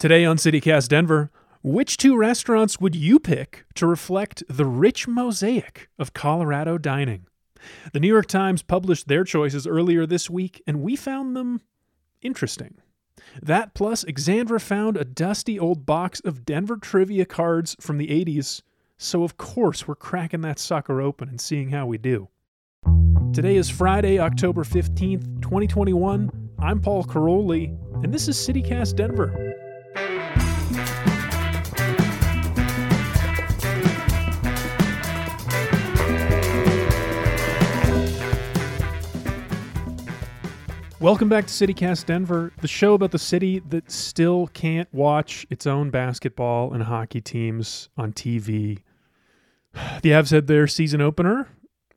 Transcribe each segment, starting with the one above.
Today on CityCast Denver, which two restaurants would you pick to reflect the rich mosaic of Colorado dining? The New York Times published their choices earlier this week, and we found them interesting. That plus, Xandra found a dusty old box of Denver trivia cards from the 80s, so of course we're cracking that sucker open and seeing how we do. Today is Friday, October 15th, 2021. I'm Paul Karolyi, and this is CityCast Denver. Welcome back to CityCast Denver, the show about the city that still can't watch its own basketball and hockey teams on TV. The Avs had their season opener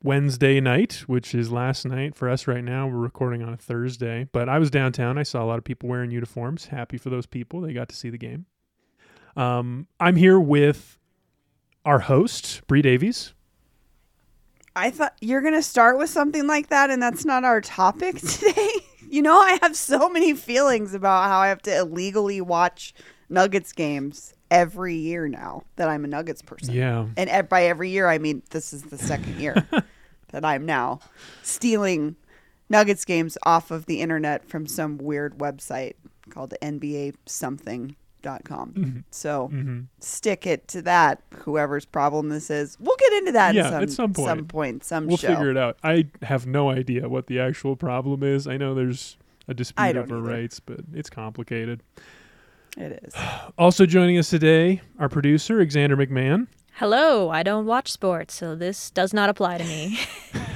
Wednesday night, which is last night for us right now. We're recording on a Thursday, but I was downtown. I saw a lot of people wearing uniforms. Happy for those people. They got to see the game. Um, I'm here with our host, Bree Davies. I thought you're going to start with something like that, and that's not our topic today. You know, I have so many feelings about how I have to illegally watch Nuggets games every year now that I'm a Nuggets person. Yeah. And by every year, I mean this is the second year that I'm now stealing Nuggets games off of the internet from some weird website called NBA something dot com. Mm-hmm. So mm-hmm. stick it to that. Whoever's problem this is, we'll get into that. Yeah, some, at some point. Some point. Some we'll show. figure it out. I have no idea what the actual problem is. I know there's a dispute over either. rights, but it's complicated. It is. Also joining us today, our producer, Xandra McMahon. Hello, I don't watch sports, so this does not apply to me.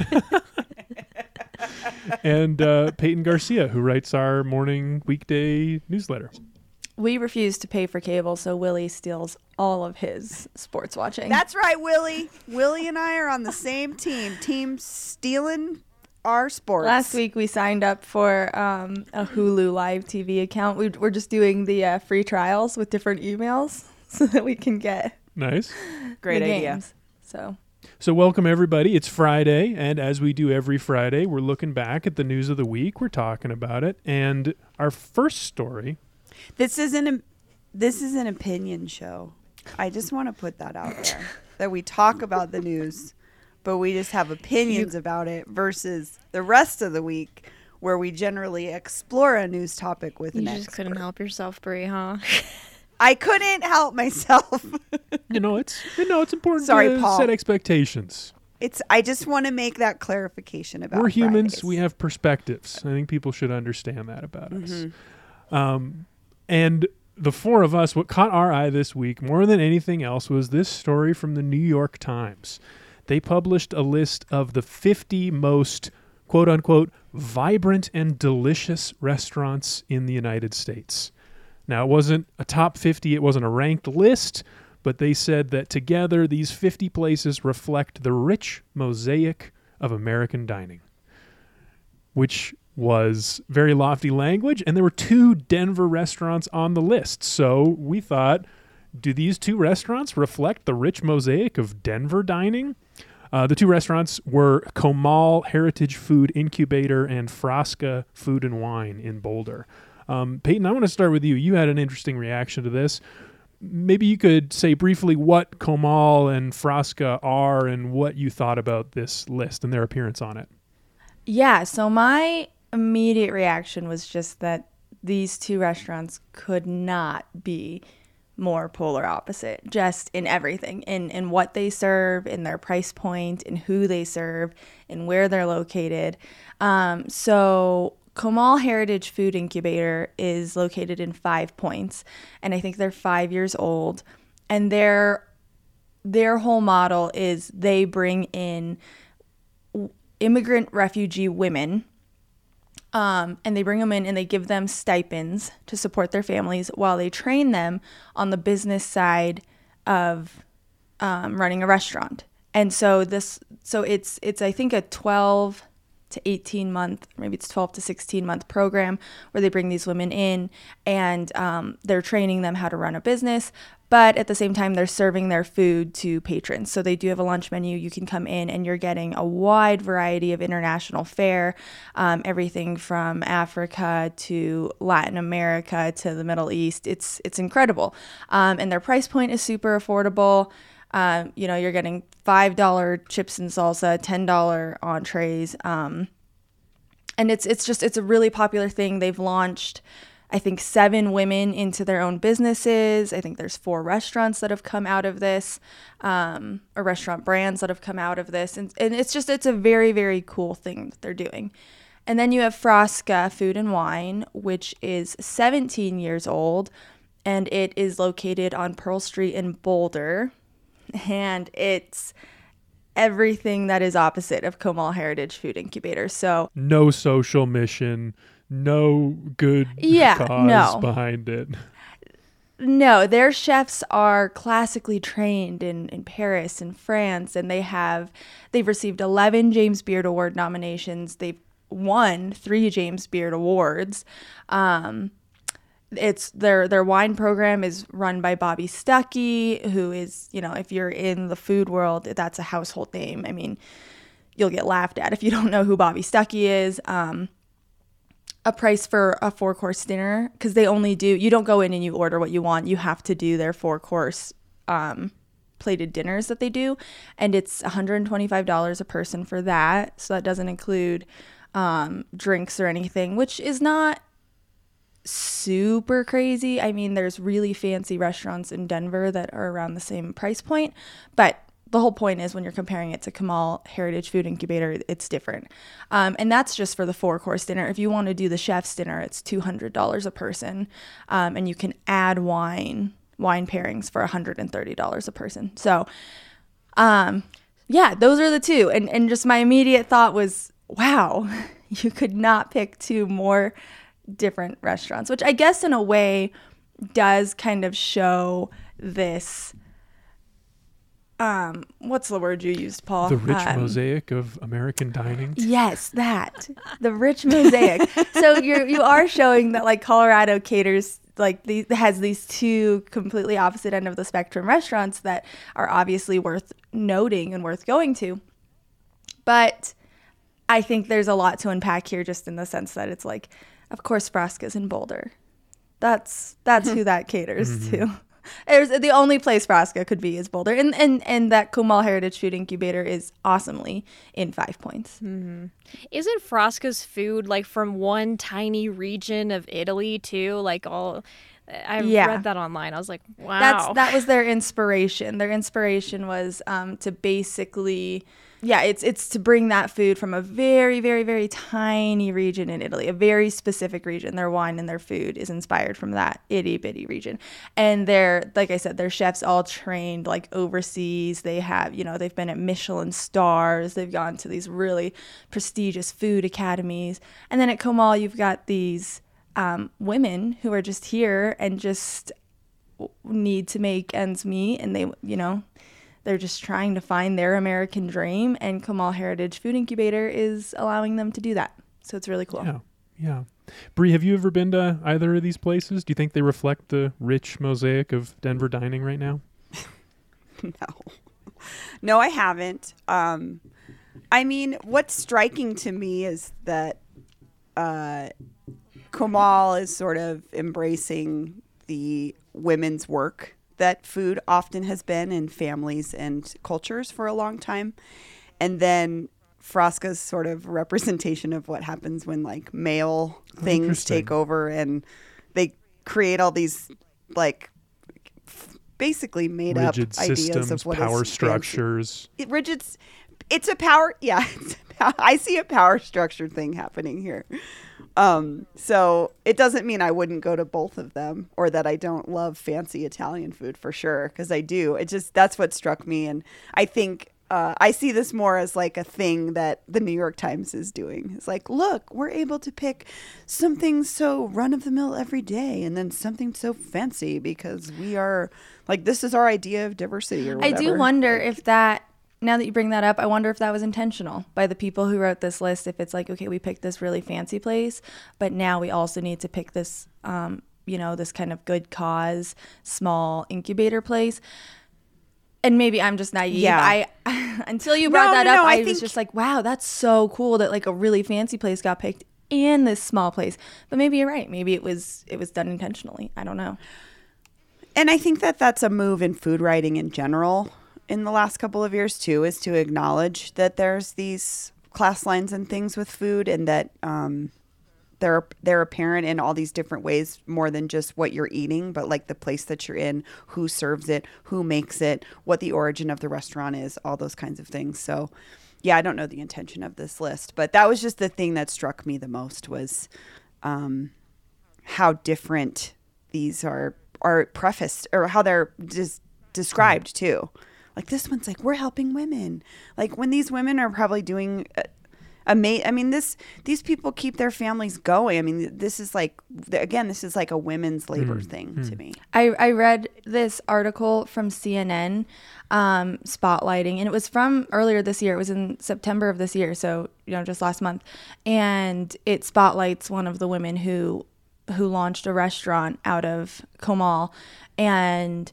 and uh, Peyton Garcia, who writes our morning weekday newsletter. We refuse to pay for cable, so Willie steals all of his sports watching. That's right, Willie. Willie and I are on the same team. Team stealing our sports. Last week we signed up for um, a Hulu live TV account. We, are just doing the uh, free trials with different emails so that we can get nice, great idea. Games. So. So, welcome everybody. It's Friday, and as we do every Friday, we're looking back at the news of the week. We're talking about it. And our first story this isn't a, this is an opinion show. I just want to put that out there that we talk about the news, but we just have opinions you, about it versus the rest of the week where we generally explore a news topic with you an You just expert. couldn't help yourself, Bree, huh? I couldn't help myself. you know, it's you know, it's important Sorry, to Paul. set expectations. It's I just want to make that clarification about We're humans, Fridays. we have perspectives. I think people should understand that about mm-hmm. us. Um, and the four of us, what caught our eye this week more than anything else was this story from the New York Times. They published a list of the 50 most quote unquote vibrant and delicious restaurants in the United States. Now, it wasn't a top 50, it wasn't a ranked list, but they said that together these 50 places reflect the rich mosaic of American dining, which was very lofty language, and there were two Denver restaurants on the list. So we thought, do these two restaurants reflect the rich mosaic of Denver dining? Uh, the two restaurants were Comal Heritage Food Incubator and Frasca Food and Wine in Boulder. Um, Peyton, I want to start with you. You had an interesting reaction to this. Maybe you could say briefly what Comal and Frasca are and what you thought about this list and their appearance on it. Yeah, so my immediate reaction was just that these two restaurants could not be more polar opposite just in everything in in what they serve in their price point in who they serve and where they're located um, so Comal Heritage Food Incubator is located in Five Points, and I think they're five years old. And their their whole model is they bring in immigrant refugee women um, and they bring them in and they give them stipends to support their families while they train them on the business side of um, running a restaurant. And so this, so it's it's I think a 12 to 18 month, maybe it's 12 to 16 month program where they bring these women in and um, they're training them how to run a business. But at the same time they're serving their food to patrons. So they do have a lunch menu. You can come in and you're getting a wide variety of international fare um, everything from africa to latin america to the middle east. It's it's incredible. Um, and their price point is super affordable. Um, you know you're getting five dollar chips and salsa ten dollar entrees. Um, and it's it's just it's a really popular thing. They've launched I think seven women into their own businesses. I think there's four restaurants that have come out of this, um, or restaurant brands that have come out of this, and, and it's just it's a very very cool thing that they're doing. And then you have Frasca Food and Wine, which is 17 years old, and it is located on Pearl Street in Boulder, and it's everything that is opposite of Comal Heritage Food Incubator. So no social mission no good yeah, cause no. behind it. No, their chefs are classically trained in, in Paris and France, and they have they've received eleven James Beard Award nominations. They've won three James Beard Awards. Um, it's their their wine program is run by Bobby Stuckey, who is you know if you're in the food world, that's a household name. I mean, you'll get laughed at if you don't know who Bobby Stuckey is. Um, a price for a four course dinner because they only do you don't go in and you order what you want. You have to do their four course um, plated dinners that they do. And it's $125 a person for that. So that doesn't include um, drinks or anything which is not super crazy. I mean there's really fancy restaurants in denver that are around the same price point but the whole point is when you're comparing it to Comal Heritage Food Incubator, it's different. Um, and that's just for the four course dinner. If you want to do the chef's dinner, it's $200 a person. Um, and you can add wine, wine pairings for $130 a person. So, um, yeah, those are the two. And, and just my immediate thought was, wow, you could not pick two more different restaurants, which I guess in a way does kind of show this um what's the word you used paul? The rich Um, mosaic of American dining. yes that. The rich mosaic. So you're you are showing that like colorado caters like these has these two completely opposite end of the spectrum restaurants that are obviously worth noting and worth going to. But i think there's a lot to unpack here just in the sense that it's like of course frasca's in boulder. That's that's who that caters to There's the only place Frasca could be is Boulder, and and and that Comal Heritage Food Incubator is awesomely in Five Points. Isn't Frasca's food like from one tiny region of Italy too? Like all, I Yeah. read that online. I was like, wow. That's that was their inspiration. Their inspiration was um, to basically, yeah, it's it's to bring that food from a very very very tiny region in Italy, a very specific region. Their wine and their food is inspired from that itty bitty region, and they're like I said, their chefs all trained like overseas. They have you know they've been at Michelin stars. They've gone to these really prestigious food academies, and then at Comal you've got these. Um, women who are just here and just need to make ends meet and they you know they're just trying to find their american dream and Comal heritage food incubator is allowing them to do that so it's really cool Yeah, yeah. Bree, have you ever been to either of these places? Do you think they reflect the rich mosaic of Denver dining right now? No. No, I haven't. Um, I mean, what's striking to me is that uh, Comal is sort of embracing the women's work that food often has been in families and cultures for a long time. And then Frasca's sort of representation of what happens when like male oh, things take over and they create all these like f- basically made Rigid up ideas of what is power structures. it, rigid. It's a power. Yeah, it's a pow- I see a power structure thing happening here. Um, so it doesn't mean I wouldn't go to both of them or that I don't love fancy Italian food for sure because I do. It just that's what struck me, and I think. Uh, I see this more as like a thing that the New York Times is doing. It's like, look, we're able to pick something so run of the mill every day and then something so fancy because we are like, this is our idea of diversity or whatever. i do wonder if that now that you bring that up i wonder if that was intentional by the people who wrote this list if it's like okay we picked this really fancy place but now we also need to pick this um, you know, this kind of good cause small incubator place. And maybe I'm just naive. Yeah. I until you brought No, that no, up, I I, was just like, wow, that's so cool that like a really fancy place got picked and this small place. But maybe you're right. Maybe it was it was done intentionally. I don't know. And I think that that's a move in food writing in general in the last couple of years too, is to acknowledge that there's these class lines and things with food, and that um, they're they're apparent in all these different ways, more than just what you're eating, but like the place that you're in, who serves it, who makes it, what the origin of the restaurant is, all those kinds of things. So. Yeah, I don't know the intention of this list, but that was just the thing that struck me the most was um, how different these are are prefaced or how they're just described too. Like this one's like we're helping women. Like when these women are probably doing uh, a, a ma- I mean this these people keep their families going. I mean this is like again this is like a women's hmm. labor hmm. thing to me. I, I read this article from CNN um, spotlighting, and it was from earlier this year. It was in September of this year, so you know, just last month. And it spotlights one of the women who who launched a restaurant out of Comal, and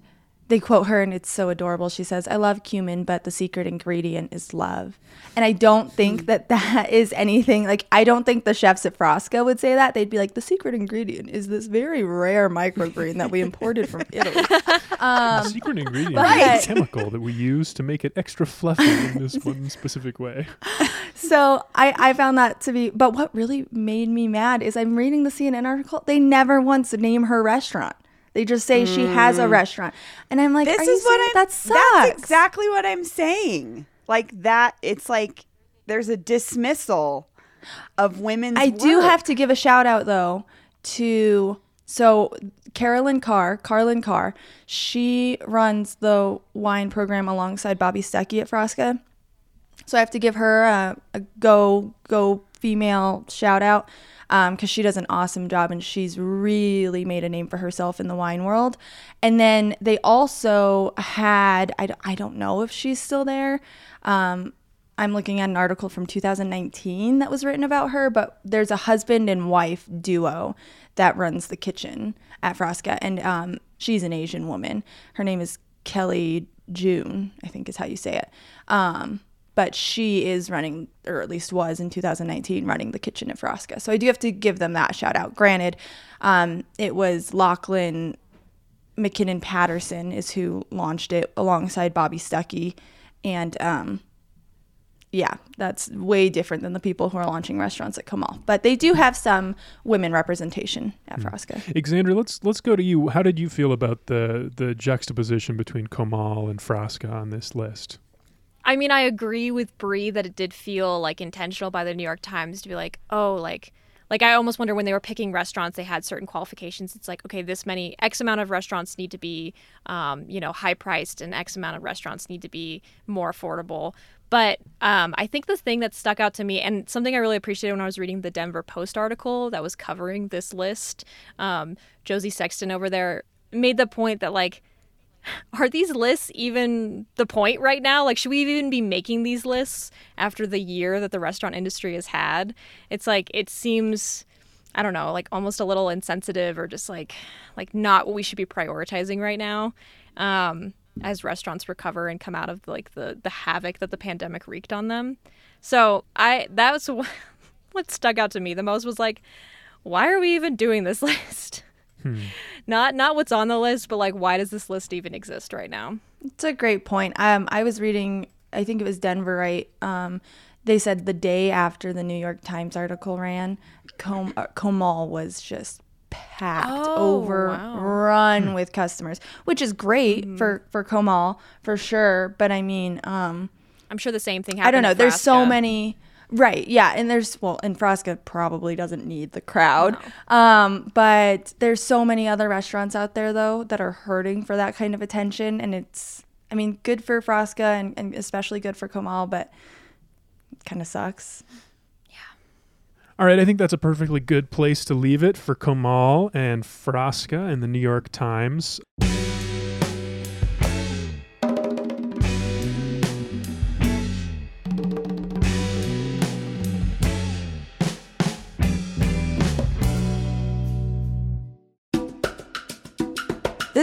they quote her, and it's so adorable. She says, "I love cumin, but the secret ingredient is love." And I don't think hmm. that that is anything like I don't think the chefs at Frasca would say that. They'd be like, "The secret ingredient is this very rare microgreen that we imported from Italy." the um, secret ingredient right. is a chemical that we use to make it extra fluffy in this one specific way. So I, I found that to be, but what really made me mad is I'm reading the CNN article. They never once name her restaurant. They just say she has a mm. restaurant, and I'm like, This is what? I'm that sucks. That's exactly what I'm saying. Like that it's like there's a dismissal of women's I do have to give a shout out though to so Carolyn Karr, Carlin Karr, she runs the wine program alongside Bobby Stuckey at Frasca. So I have to give her a, a go go female shout out because she does an awesome job and she's really made a name for herself in the wine world. And then they also had—I don't know if she's still there. Um, I'm looking at an article from 2019 that was written about her, but there's a husband and wife duo that runs the kitchen at Frasca, and um, she's an Asian woman. Her name is Kelly Jeun, I think is how you say it. Um, but she is running, or at least was in 2019, running the kitchen at Frasca. So I do have to give them that shout out. Granted, um, it was Lachlan Mackinnon-Patterson is who launched it alongside Bobby Stuckey, and um, yeah, that's way different than the people who are launching restaurants at Comal. But they do have some women representation at Frasca. Xander, let's let's go to you. How did you feel about the the juxtaposition between Comal and Frasca on this list? I mean, I agree with Bree that it did feel like intentional by the New York Times to be like, oh, like, like I almost wonder when they were picking restaurants, they had certain qualifications. It's like, okay, this many X amount of restaurants need to be, um, you know, high priced, and X amount of restaurants need to be more affordable. But um, I think the thing that stuck out to me, and something I really appreciated when I was reading the Denver Post article that was covering this list, um, Josie Sexton over there made the point that like are these lists even the point right now? Like, should we even be making these lists after the year that the restaurant industry has had? It's like, it seems, I don't know, like almost a little insensitive or just like, like not what we should be prioritizing right now. Um, as restaurants recover and come out of like the the havoc that the pandemic wreaked on them. So I that was what, what stuck out to me the most was like, why are we even doing this list? not not what's on the list, but like why does this list even exist right now? It's a great point. Um, I was reading, I think it was Denver, right? Um, they said the day after the New York Times article ran, Com- uh, Comal was just packed, Oh, overrun with customers, which is great for for Comal for sure. But I mean, um, I'm sure the same thing happened. I don't know. There's so many. Right. Yeah. And there's, well, and Frasca probably doesn't need the crowd. Um, but there's so many other restaurants out there, though, that are hurting for that kind of attention. And it's, I mean, good for Frasca and, and especially good for Comal, but kind of sucks. Yeah. All right, I think that's a perfectly good place to leave it for Comal and Frasca in the New York Times.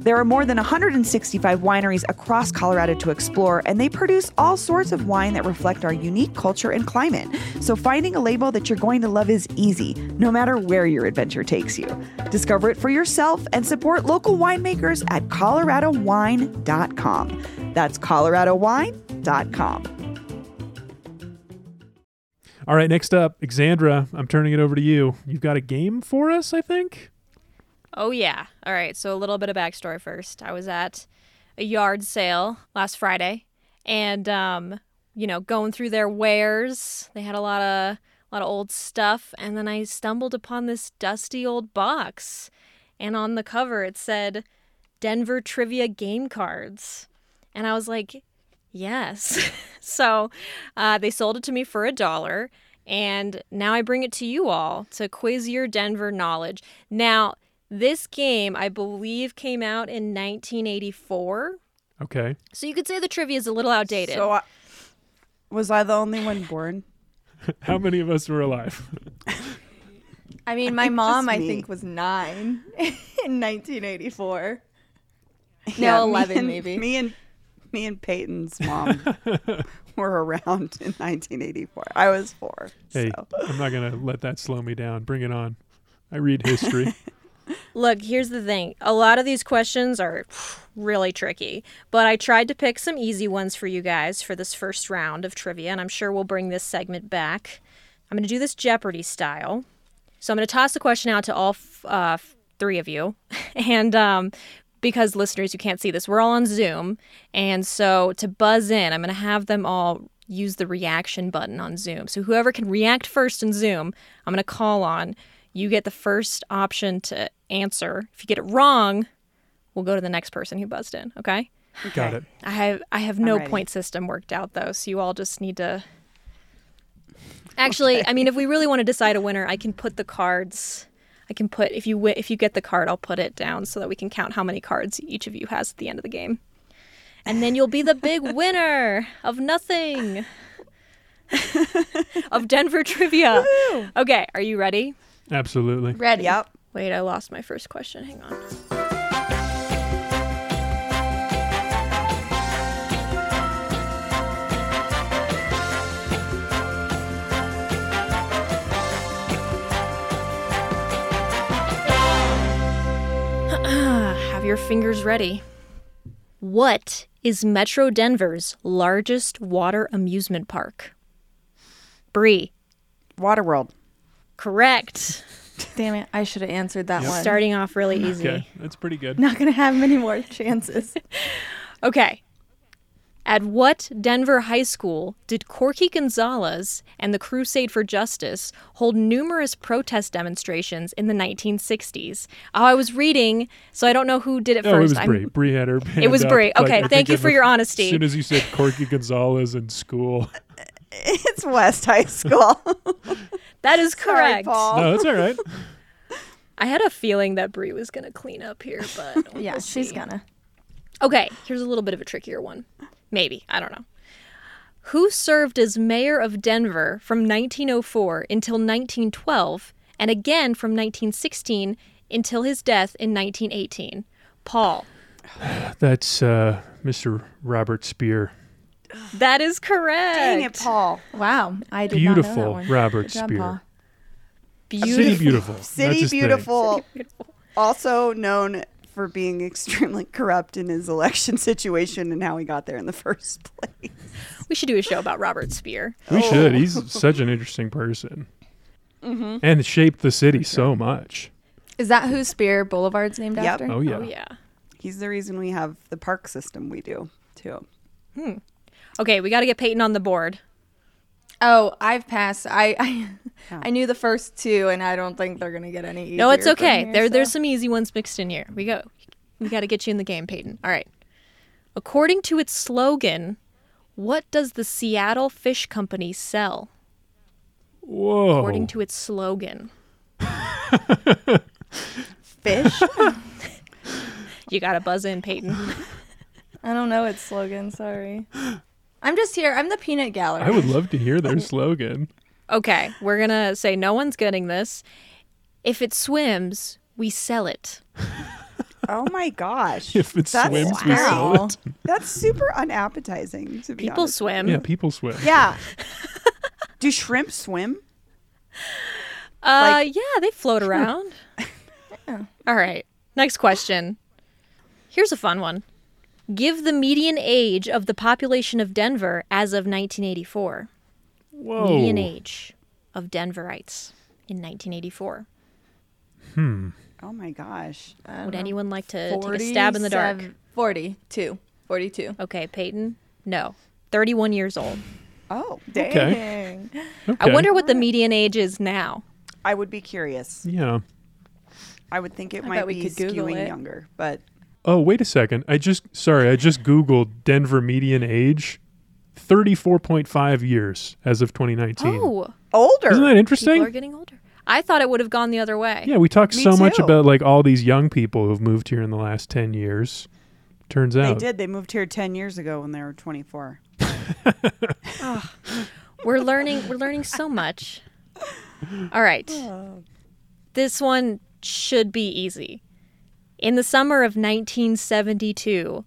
There are more than 165 wineries across Colorado to explore, and they produce all sorts of wine that reflect our unique culture and climate. So finding a label that you're going to love is easy, no matter where your adventure takes you. Discover it for yourself and support local winemakers at coloradowine.com. That's coloradowine.com. All right, next up, Xandra, I'm turning it over to you. You've got a game for us, I think? Oh, yeah. All right. So, a little bit of backstory first. I was at a yard sale last Friday and, um, you know, going through their wares. They had a lot of, a lot of old stuff. And then I stumbled upon this dusty old box. And on the cover, it said Denver Trivia Game Cards. And I was like, yes. so, uh, they sold it to me for a dollar. And now I bring it to you all to quiz your Denver knowledge. Now, this game, I believe, came out in 1984. Okay. So you could say the trivia is a little outdated. So, I, was I the only one born? How many of us were alive? I mean, my think mom, just I think, was nine in 1984. Yeah, No, me 11 and- maybe. Me and me and Peyton's mom were around in 1984. I was four. hey, so. I'm not going to let that slow me down. Bring it on. I read history. Look, here's the thing. A lot of these questions are really tricky, but I tried to pick some easy ones for you guys for this first round of trivia, and I'm sure we'll bring this segment back. I'm going to do this Jeopardy style. So I'm going to toss the question out to all f- uh, three of you. And um, because listeners, you can't see this, we're all on Zoom. And so to buzz in, I'm going to have them all use the reaction button on Zoom. So whoever can react first in Zoom, I'm going to call on. You get the first option to answer. If you get it wrong, we'll go to the next person who buzzed in. Okay. Got it. I have I have no point system worked out though, so you all just need to. Actually, I mean, if we really want to decide a winner, I can put the cards. I can put if you wi- if you get the card, I'll put it down so that we can count how many cards each of you has at the end of the game, and then you'll be the big winner of nothing. of Denver trivia. Okay, are you ready? Absolutely. Ready. Yep. Wait, I lost my first question. Hang on. Have your fingers ready. What is Metro Denver's largest water amusement park? Bree, Waterworld. Correct. Damn it. I should have answered that one. Starting off really easy. Okay. That's pretty good. Not going to have many more chances. Okay. At what Denver high school did Corky Gonzales and the Crusade for Justice hold numerous protest demonstrations in the 1960s? Oh, I was reading, so I don't know who did it Oh, it was I'm- Bree. Bree had her. It was hand uh, Bree. Okay, I thank you for your honesty. As soon as you said Corky Gonzales in school. It's West High School. That is Sorry, correct. Paul. No, it's all right. I had a feeling that Bree was going to clean up here, but yeah, we'll she's see. gonna. Okay, here's a little bit of a trickier one. Maybe. I don't know. Who served as mayor of Denver from 1904 until 1912 and again from 1916 until his death in 1918? Paul. That's uh, Mr. Robert Speer. That is correct. Dang it, Paul. Wow. I did not know that Beautiful one. Robert Good job, Speer. Paul. City Beautiful. City his thing. Beautiful. Also known for being extremely corrupt in his election situation and how he got there in the first place. We should do a show about Robert Speer. We should. Oh. He's such an interesting person. Mm-hmm. And shaped the city so much. Is that who Speer Boulevard's named Yep. after? Oh, yeah. Oh, yeah. He's the reason we have the park system we do, too. Okay, we got to get Peyton on the board. Oh, I've passed. I I, Oh. I knew the first two, and I don't think they're gonna get any easier. No, it's okay. here, there, there's some easy ones mixed in here. We go. We got to get you in the game, Peyton. All right. According to its slogan, What does the Seattle Fish Company sell, Whoa. according to its slogan? Fish. You got to buzz in, Peyton. I don't know its slogan. Sorry. I'm just here. I'm the peanut gallery. I would love to hear their slogan. Okay, we're going to say no one's getting this. If it swims, we sell it. oh my gosh. If it That's- swims, we sell it. That's super unappetizing. To be People honest. swim. Yeah, people swim. Yeah. Do shrimp swim? Uh, Like- yeah, they float around. All right. Next question. Here's a fun one. Give the median age of the population of Denver as of 1984. Whoa. Median age of Denverites in 1984. Hmm. Oh my gosh. I don't Would know. anyone like to take a stab in the dark? 42. 42. Okay, Peyton. No. 31 years old. Oh, Okay. Dang. Okay. I wonder what the median age is now. I would be curious. Yeah. I would think it I might be skewing it. younger, but Oh, wait a second. I just sorry, I just googled Denver median age. 34.5 years as of 2019. Oh, older. Isn't that interesting people are getting older. I thought it would have gone the other way. Yeah, we talk Me so much about like all these young people who've moved here in the last 10 years. Turns out they did. They moved here 10 years ago when they were 24. We're learning we're learning so much. All right. Oh. This one should be easy. In the summer of 1972,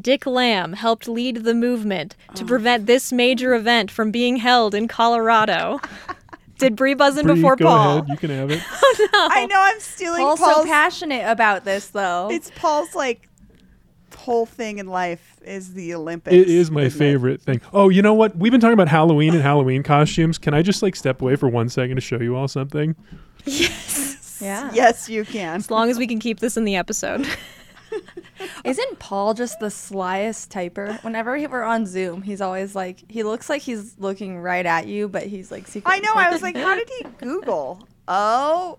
Dick Lamm helped lead the movement to oh. prevent this major event from being held in Colorado. Did Bree buzz in Bree, before go Paul? ahead. You can have it. Oh, I know I'm stealing Paul's Paul's. so passionate about this, though. it's Paul's like whole thing in life is the Olympics. It is my isn't it? favorite thing. Oh, you know what? We've been talking about Halloween and Halloween costumes. Can I just like step away for one second to show you all something? yeah. Yes, you can. As long as we can keep this in the episode. Isn't Paul just the slyest typer? Whenever he- we're on Zoom, he's always like, he looks like he's looking right at you, but he's like secretly. I know. I was like, how did he Google? Oh,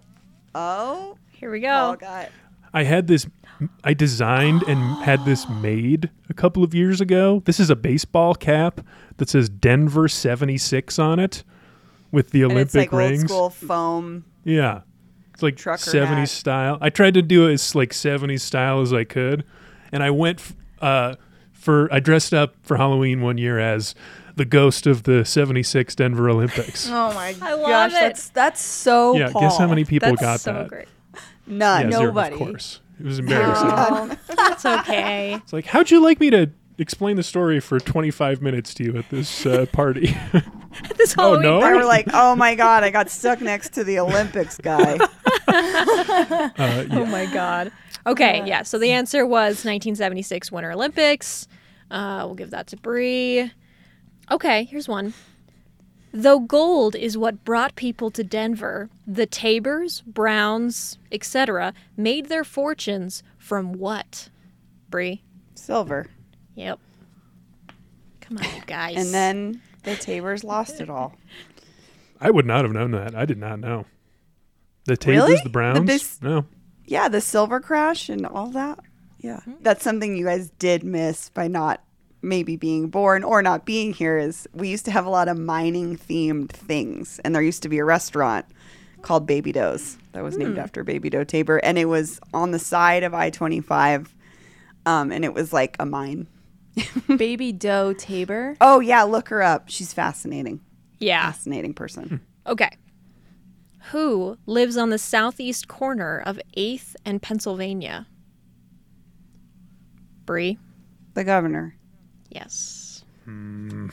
oh. Here we Paul go. got. I had this I designed and had this made a couple of years ago. This is a baseball cap that says Denver 76 on it with the And Olympic it's like rings. old school foam. Yeah. It's like Trucker 70s hat. style. I tried to do it as like 70s style as I could. And I went f- uh, for, I dressed up for Halloween one year as the ghost of the 76 Denver Olympics. Oh my I love gosh, it. that's that's so. yeah, Paul. guess how many people That's got so that? great. None. Yeah, zero, Nobody. of course. It was embarrassing. Oh, That's okay. It's like, how'd you like me to explain the story for 25 minutes to you at this uh, party? this Oh, Halloween no? They were like, oh my God, I got stuck next to the Olympics guy. uh, Oh my god. Okay, yeah. So the answer was 1976 Winter Olympics. Uh, we'll give that to Bree. Okay, here's one. Though gold is what brought people to Denver, the Tabors, Browns, etc., made their fortunes from what? Bree. Silver. Yep. Come on, you guys. And then the Tabors lost it all. I would not have known that. I did not know. The Tabors, Really? the The Browns? bis- no. Yeah, the silver crash and all that. Yeah. Hmm. That's something you guys did miss by not maybe being born or not being here is we used to have a lot of mining themed things and there used to be a restaurant called Baby Doe's that was Hmm. named after Baby Doe Tabor and it was on the side of I-25 um, and it was like a mine. Baby Doe Tabor. Oh yeah, look her up. She's fascinating. yeah. Fascinating person. Hmm. Okay. Who lives on the southeast corner of 8th and Pennsylvania? Bree. The governor. Yes. Hmm.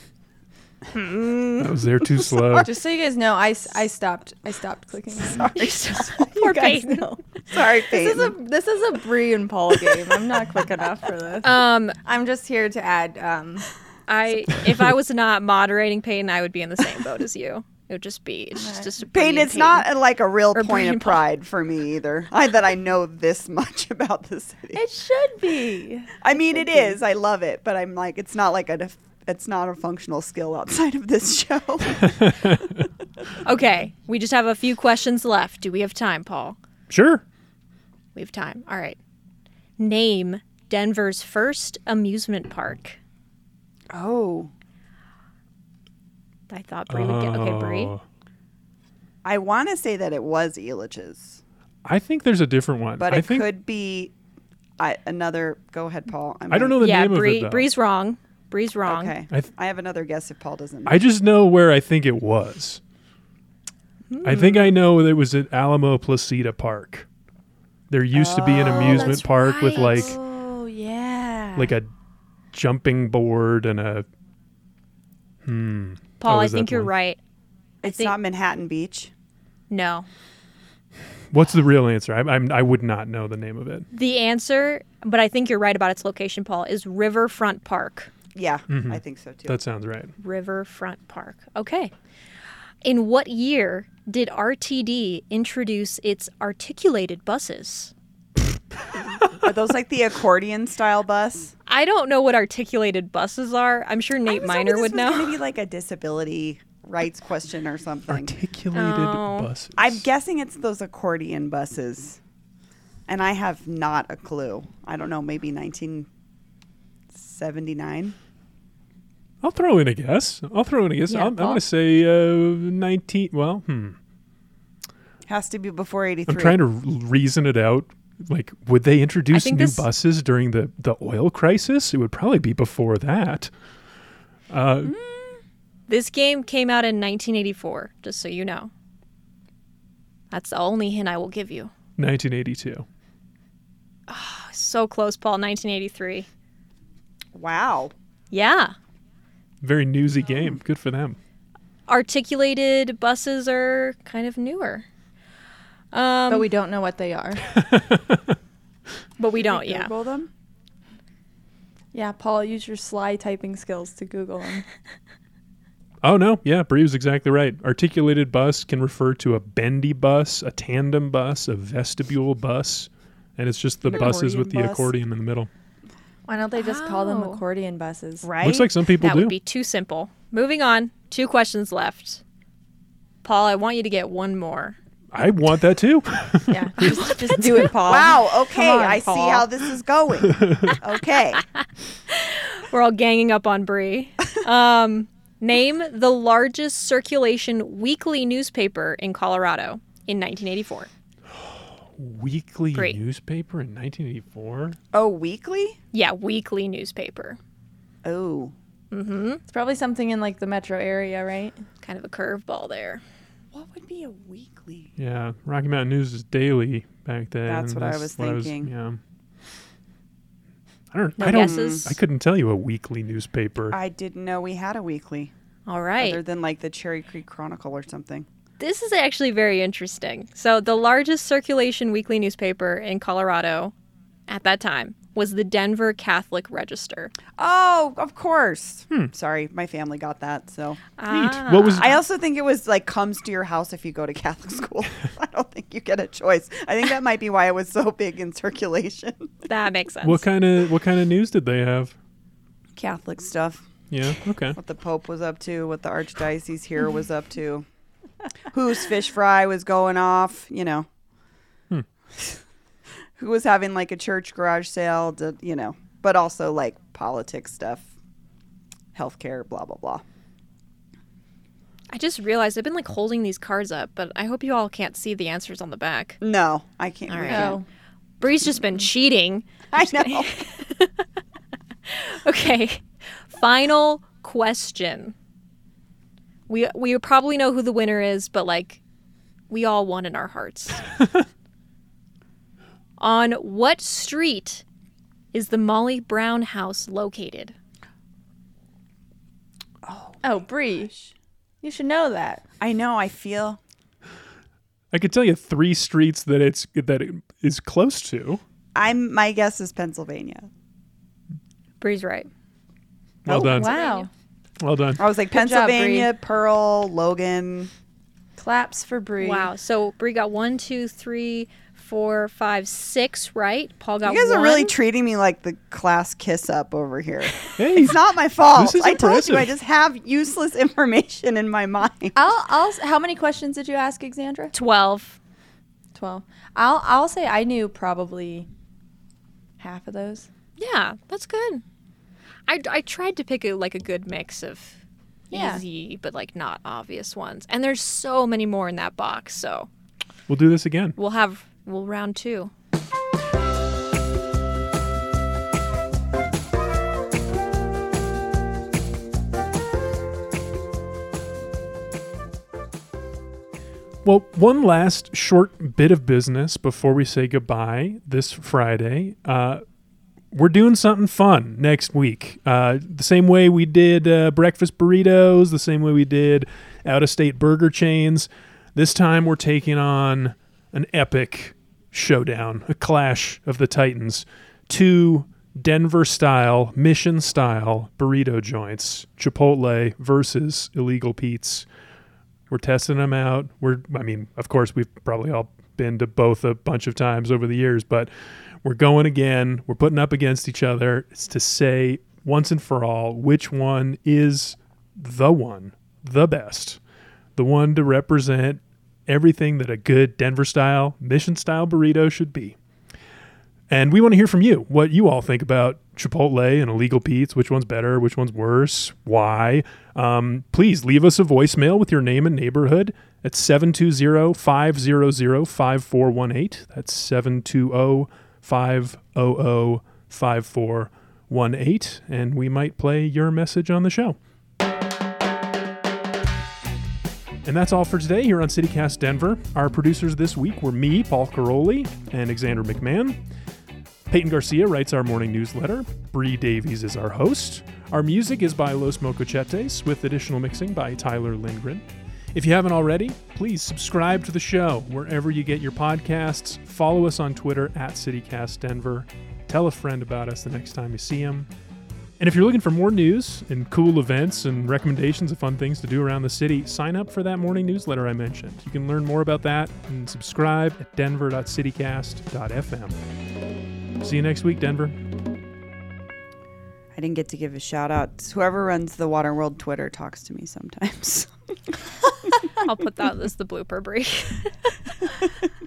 I was there too slow. Just so you guys know, I, s- I stopped I stopped clicking. Sorry, Poor You guys Peyton. know. Sorry, This is a this is a Bree and Paul game. I'm not quick enough for this. Um, I'm just here to add. Um, I if I was not moderating Peyton, I would be in the same boat as you. It would just be it's just, just a Bree Peyton, and it's not a, like a real Or point of pride for me either. I that I know this much about the city. it should be. I mean, it is. I love it, but I'm like, it's not like a, def- it's not a functional skill outside of this show. Okay, we just have a few questions left. Do we have time, Paul? Sure. We have time. All right. Name Denver's first amusement park. oh, I thought Bree would get. Okay, Bree. Oh. I want to say that it was Elitch's, I think there's a different one. but I it think could be I, another. Go ahead, Paul. I don't know the yeah, name Bree. of it though. Bree's wrong. Bree's wrong. Okay, I th- I have another guess if Paul doesn't. Know. I just know where I think it was. I think I know it was at Alamo Placita Park. There used to be an Oh, amusement that's park with right. like Oh yeah. like a jumping board and a hmm. Paul, Oh, I is that think you're one? right. I it's think not Manhattan Beach. no. What's the real answer? I, I'm I would not know the name of it. The answer, but I think you're right about its location, Paul, is Riverfront Park. Yeah, Mhm. I think so too. That sounds right. Riverfront Park. Okay. In what year did RTD introduce its articulated buses? Are those like the accordion style bus? I don't know what articulated buses are. I'm sure Nate I was hoping Miner this would was know. Going to be like a disability rights question or something. Articulated Oh. buses. I'm guessing it's those accordion buses, and I have not a clue. I don't know. Maybe 1979. I'll throw in a guess. I'll throw in a guess. Yeah, I'm, I'm going to say uh, 19. Well, hmm. Has to be before 83. I'm trying to reason it out. Like, would they introduce new this- buses during the, the oil crisis? It would probably be before that. Uh, This game came out in 1984, just so you know. That's the only hint I will give you. 1982. Oh, So close, Paul. 1983. Wow. Yeah. Very newsy game. Good for them. Articulated buses are kind of newer. Um, but we don't know what they are. but we don't, yeah. Google them. yeah, Paul, use your sly typing skills to Google them. Oh, no. Yeah, Bree was exactly right. Articulated bus can refer to a bendy bus, a tandem bus, a vestibule bus, and it's just the An buses with the bus. accordion in the middle. Why don't they just call them Oh. accordion buses? Right. Looks like some people That do. would be too simple. Moving on. Two questions left. Paul, I want you to get one more. I want that too. Yeah, just, just do it, Paul. Wow. Okay. On, I see Paul. how this is going. okay. We're all ganging up on Bree. Um, name the largest circulation weekly newspaper in Colorado in 1984. Weekly Bree. newspaper in 1984. Oh, weekly. Yeah, weekly newspaper. Oh. Mm-hmm. It's probably something in like the metro area, right? Kind of a curveball there. What would be a weekly? Yeah, Rocky Mountain News is daily back then. That's what I was thinking. yeah. I don't. No I don't. guesses? I couldn't tell you a weekly newspaper. I didn't know we had a weekly, All right. other than like the Cherry Creek Chronicle or something. This is actually very interesting. So, the largest circulation weekly newspaper in Colorado at that time was the Denver Catholic Register. Oh, of course. Hmm. Sorry, my family got that. So Neat. Ah. What was? I also think it was like comes to your house if you go to Catholic school. I don't think you get a choice. I think that might be why it was so big in circulation. That makes sense. what kind of what kind of news did they have? Catholic stuff. Yeah. Okay. What the Pope was up to, what the Archdiocese here was up to, whose fish fry was going off, you know. Hmm. Who was having like a church garage sale, to, you know, but also like politics stuff, healthcare, blah, blah, blah. I just realized I've been like holding these cards up, but I hope you all can't see the answers on the back. No, I can't. All we Oh, Bree's just been cheating. I know. Okay. Final question. We we probably know who the winner is, but like we all won in our hearts. On what street is the Molly Brown house located? oh, oh Bree, you should know that. I know. I feel. I could tell you three streets that it's that it is close to. I'm. My guess is Pennsylvania. Bree's right. Well Oh, done. Wow, Well done. I was like Good job, Pennsylvania, Pearl, Logan. claps for Bree. Wow. So Bree got one, two, three, four, five, six right. Paul got one. You guys one. are really treating me like the class kiss up over here. Hey, It's not my fault. This is I told you I just have useless information in my mind. I'll, I'll. How many questions did you ask, Alexandra? 12. Twelve. I'll, I'll say I knew probably half of those. Yeah, that's good. I, I tried to pick a like a good mix of Yeah. easy but like not obvious ones. And there's so many more in that box. So We'll do this again. we'll have we'll round two. Well, one last short bit of business before we say goodbye this Friday. Uh, we're doing something fun next week. Uh, the same way we did uh, breakfast burritos, the same way we did out of state burger chains. This time we're taking on an epic showdown, a clash of the Titans. Two Denver style, mission style burrito joints, Chipotle versus Illegal Pete's. We're testing them out. We're, I mean, of course, we've probably all been to both a bunch of times over the years, but we're going again. We're putting up against each other. It's to say once and for all which one is the one, the best, the one to represent everything that a good Denver style, mission style burrito should be. And we want to hear from you what you all think about Chipotle and Illegal Pete's. Which one's better? Which one's worse? Why? Um, please leave us a voicemail with your name and neighborhood at 720 500 5418. That's 720 500 5418. And we might play your message on the show. And that's all for today here on CityCast Denver. Our producers this week were me, Paul Karolyi, and Xandra McMahon. Peyton Garcia writes our morning newsletter. Bree Davies is our host. Our music is by Los Mocochetes, with additional mixing by Tyler Lindgren. If you haven't already, please subscribe to the show wherever you get your podcasts. Follow us on Twitter at CityCastDenver. Tell a friend about us the next time you see them. And if you're looking for more news and cool events and recommendations of fun things to do around the city, sign up for that morning newsletter I mentioned. You can learn more about that and subscribe at denver.citycast.fm. See you next week, Denver. I didn't get to give a shout out. Whoever runs the Water World Twitter talks to me sometimes. I'll put that as the blooper break.